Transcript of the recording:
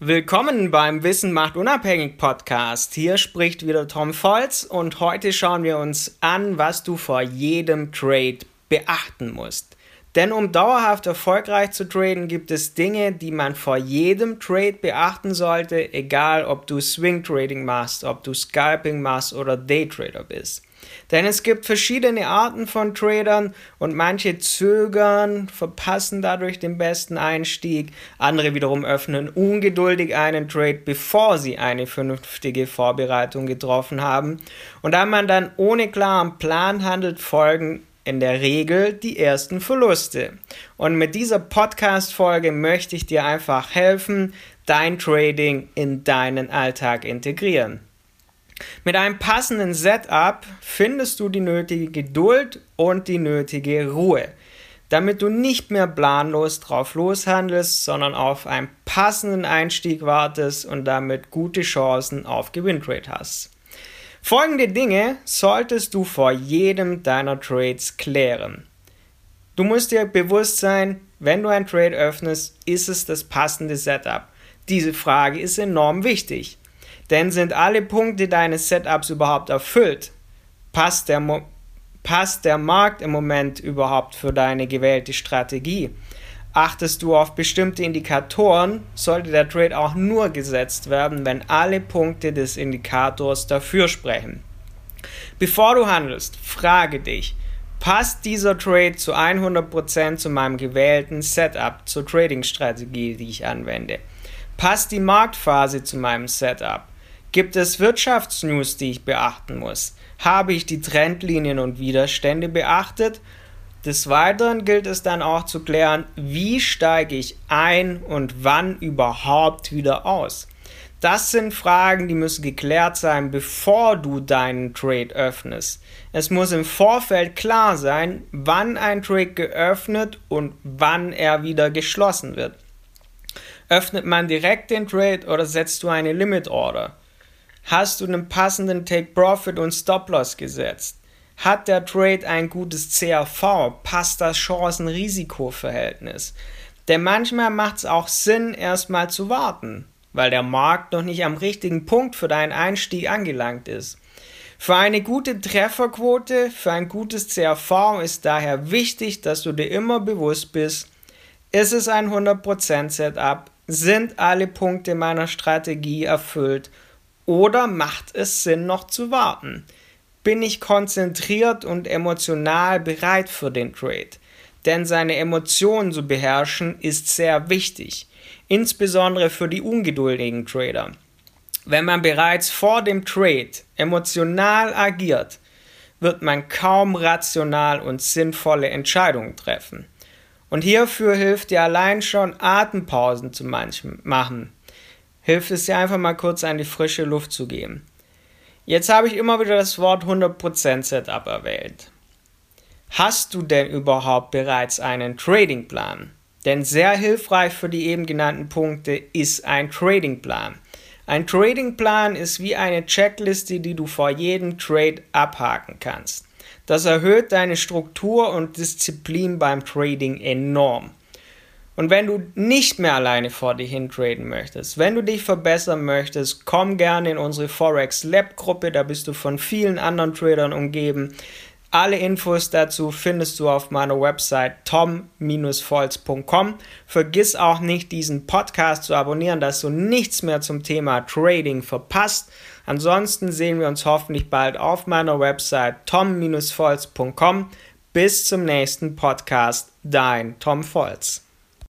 Willkommen beim Wissen macht unabhängig Podcast. Hier spricht wieder Tom Volz und heute schauen wir uns an, was du vor jedem Trade beachten musst. Denn um dauerhaft erfolgreich zu traden, gibt es Dinge, die man vor jedem Trade beachten sollte, egal ob du Swing Trading machst, ob du Scalping machst oder Daytrader bist. Denn es gibt verschiedene Arten von Tradern und manche zögern, verpassen dadurch den besten Einstieg, andere wiederum öffnen ungeduldig einen Trade, bevor sie eine vernünftige Vorbereitung getroffen haben. Und da man dann ohne klaren Plan handelt, folgen in der Regel die ersten Verluste. Und mit dieser Podcast-Folge möchte ich dir einfach helfen, dein Trading in deinen Alltag integrieren. Mit einem passenden Setup findest du die nötige Geduld und die nötige Ruhe, damit du nicht mehr planlos drauf loshandelst, sondern auf einen passenden Einstieg wartest und damit gute Chancen auf Gewinntrade hast. Folgende Dinge solltest du vor jedem deiner Trades klären. Du musst dir bewusst sein, wenn du ein Trade öffnest, ist es das passende Setup. Diese Frage ist enorm wichtig. Denn sind alle Punkte deines Setups überhaupt erfüllt? Passt der, Mo passt der Markt im Moment überhaupt für deine gewählte Strategie? Achtest du auf bestimmte Indikatoren, sollte der Trade auch nur gesetzt werden, wenn alle Punkte des Indikators dafür sprechen. Bevor du handelst, frage dich, passt dieser Trade zu 100% zu meinem gewählten Setup, zur Trading-Strategie, die ich anwende? Passt die Marktphase zu meinem Setup? Gibt es Wirtschaftsnews, die ich beachten muss? Habe ich die Trendlinien und Widerstände beachtet? Des Weiteren gilt es dann auch zu klären, wie steige ich ein und wann überhaupt wieder aus. Das sind Fragen, die müssen geklärt sein, bevor du deinen Trade öffnest. Es muss im Vorfeld klar sein, wann ein Trade geöffnet und wann er wieder geschlossen wird. Öffnet man direkt den Trade oder setzt du eine Limit Order? Hast du einen passenden Take Profit und Stop Loss gesetzt? Hat der Trade ein gutes CRV? Passt das Chancen-Risiko-Verhältnis? Denn manchmal macht es auch Sinn, erstmal zu warten, weil der Markt noch nicht am richtigen Punkt für deinen Einstieg angelangt ist. Für eine gute Trefferquote, für ein gutes CRV ist daher wichtig, dass du dir immer bewusst bist, ist es ein 100% Setup? Sind alle Punkte meiner Strategie erfüllt? Oder macht es Sinn, noch zu warten? Bin ich konzentriert und emotional bereit für den Trade? Denn seine Emotionen zu beherrschen ist sehr wichtig, insbesondere für die ungeduldigen Trader. Wenn man bereits vor dem Trade emotional agiert, wird man kaum rational und sinnvolle Entscheidungen treffen. Und hierfür hilft dir allein schon Atempausen zu machen hilft es dir einfach mal kurz an die frische Luft zu gehen. Jetzt habe ich immer wieder das Wort 100% Setup erwähnt. Hast du denn überhaupt bereits einen Tradingplan? Denn sehr hilfreich für die eben genannten Punkte ist ein Tradingplan. Ein Tradingplan ist wie eine Checkliste, die du vor jedem Trade abhaken kannst. Das erhöht deine Struktur und Disziplin beim Trading enorm. Und wenn du nicht mehr alleine vor dir hin traden möchtest, wenn du dich verbessern möchtest, komm gerne in unsere Forex Lab Gruppe, da bist du von vielen anderen Tradern umgeben. Alle Infos dazu findest du auf meiner Website tom-volz.com. Vergiss auch nicht, diesen Podcast zu abonnieren, dass du nichts mehr zum Thema Trading verpasst. Ansonsten sehen wir uns hoffentlich bald auf meiner Website tom-volz.com. Bis zum nächsten Podcast, dein Tom Volz.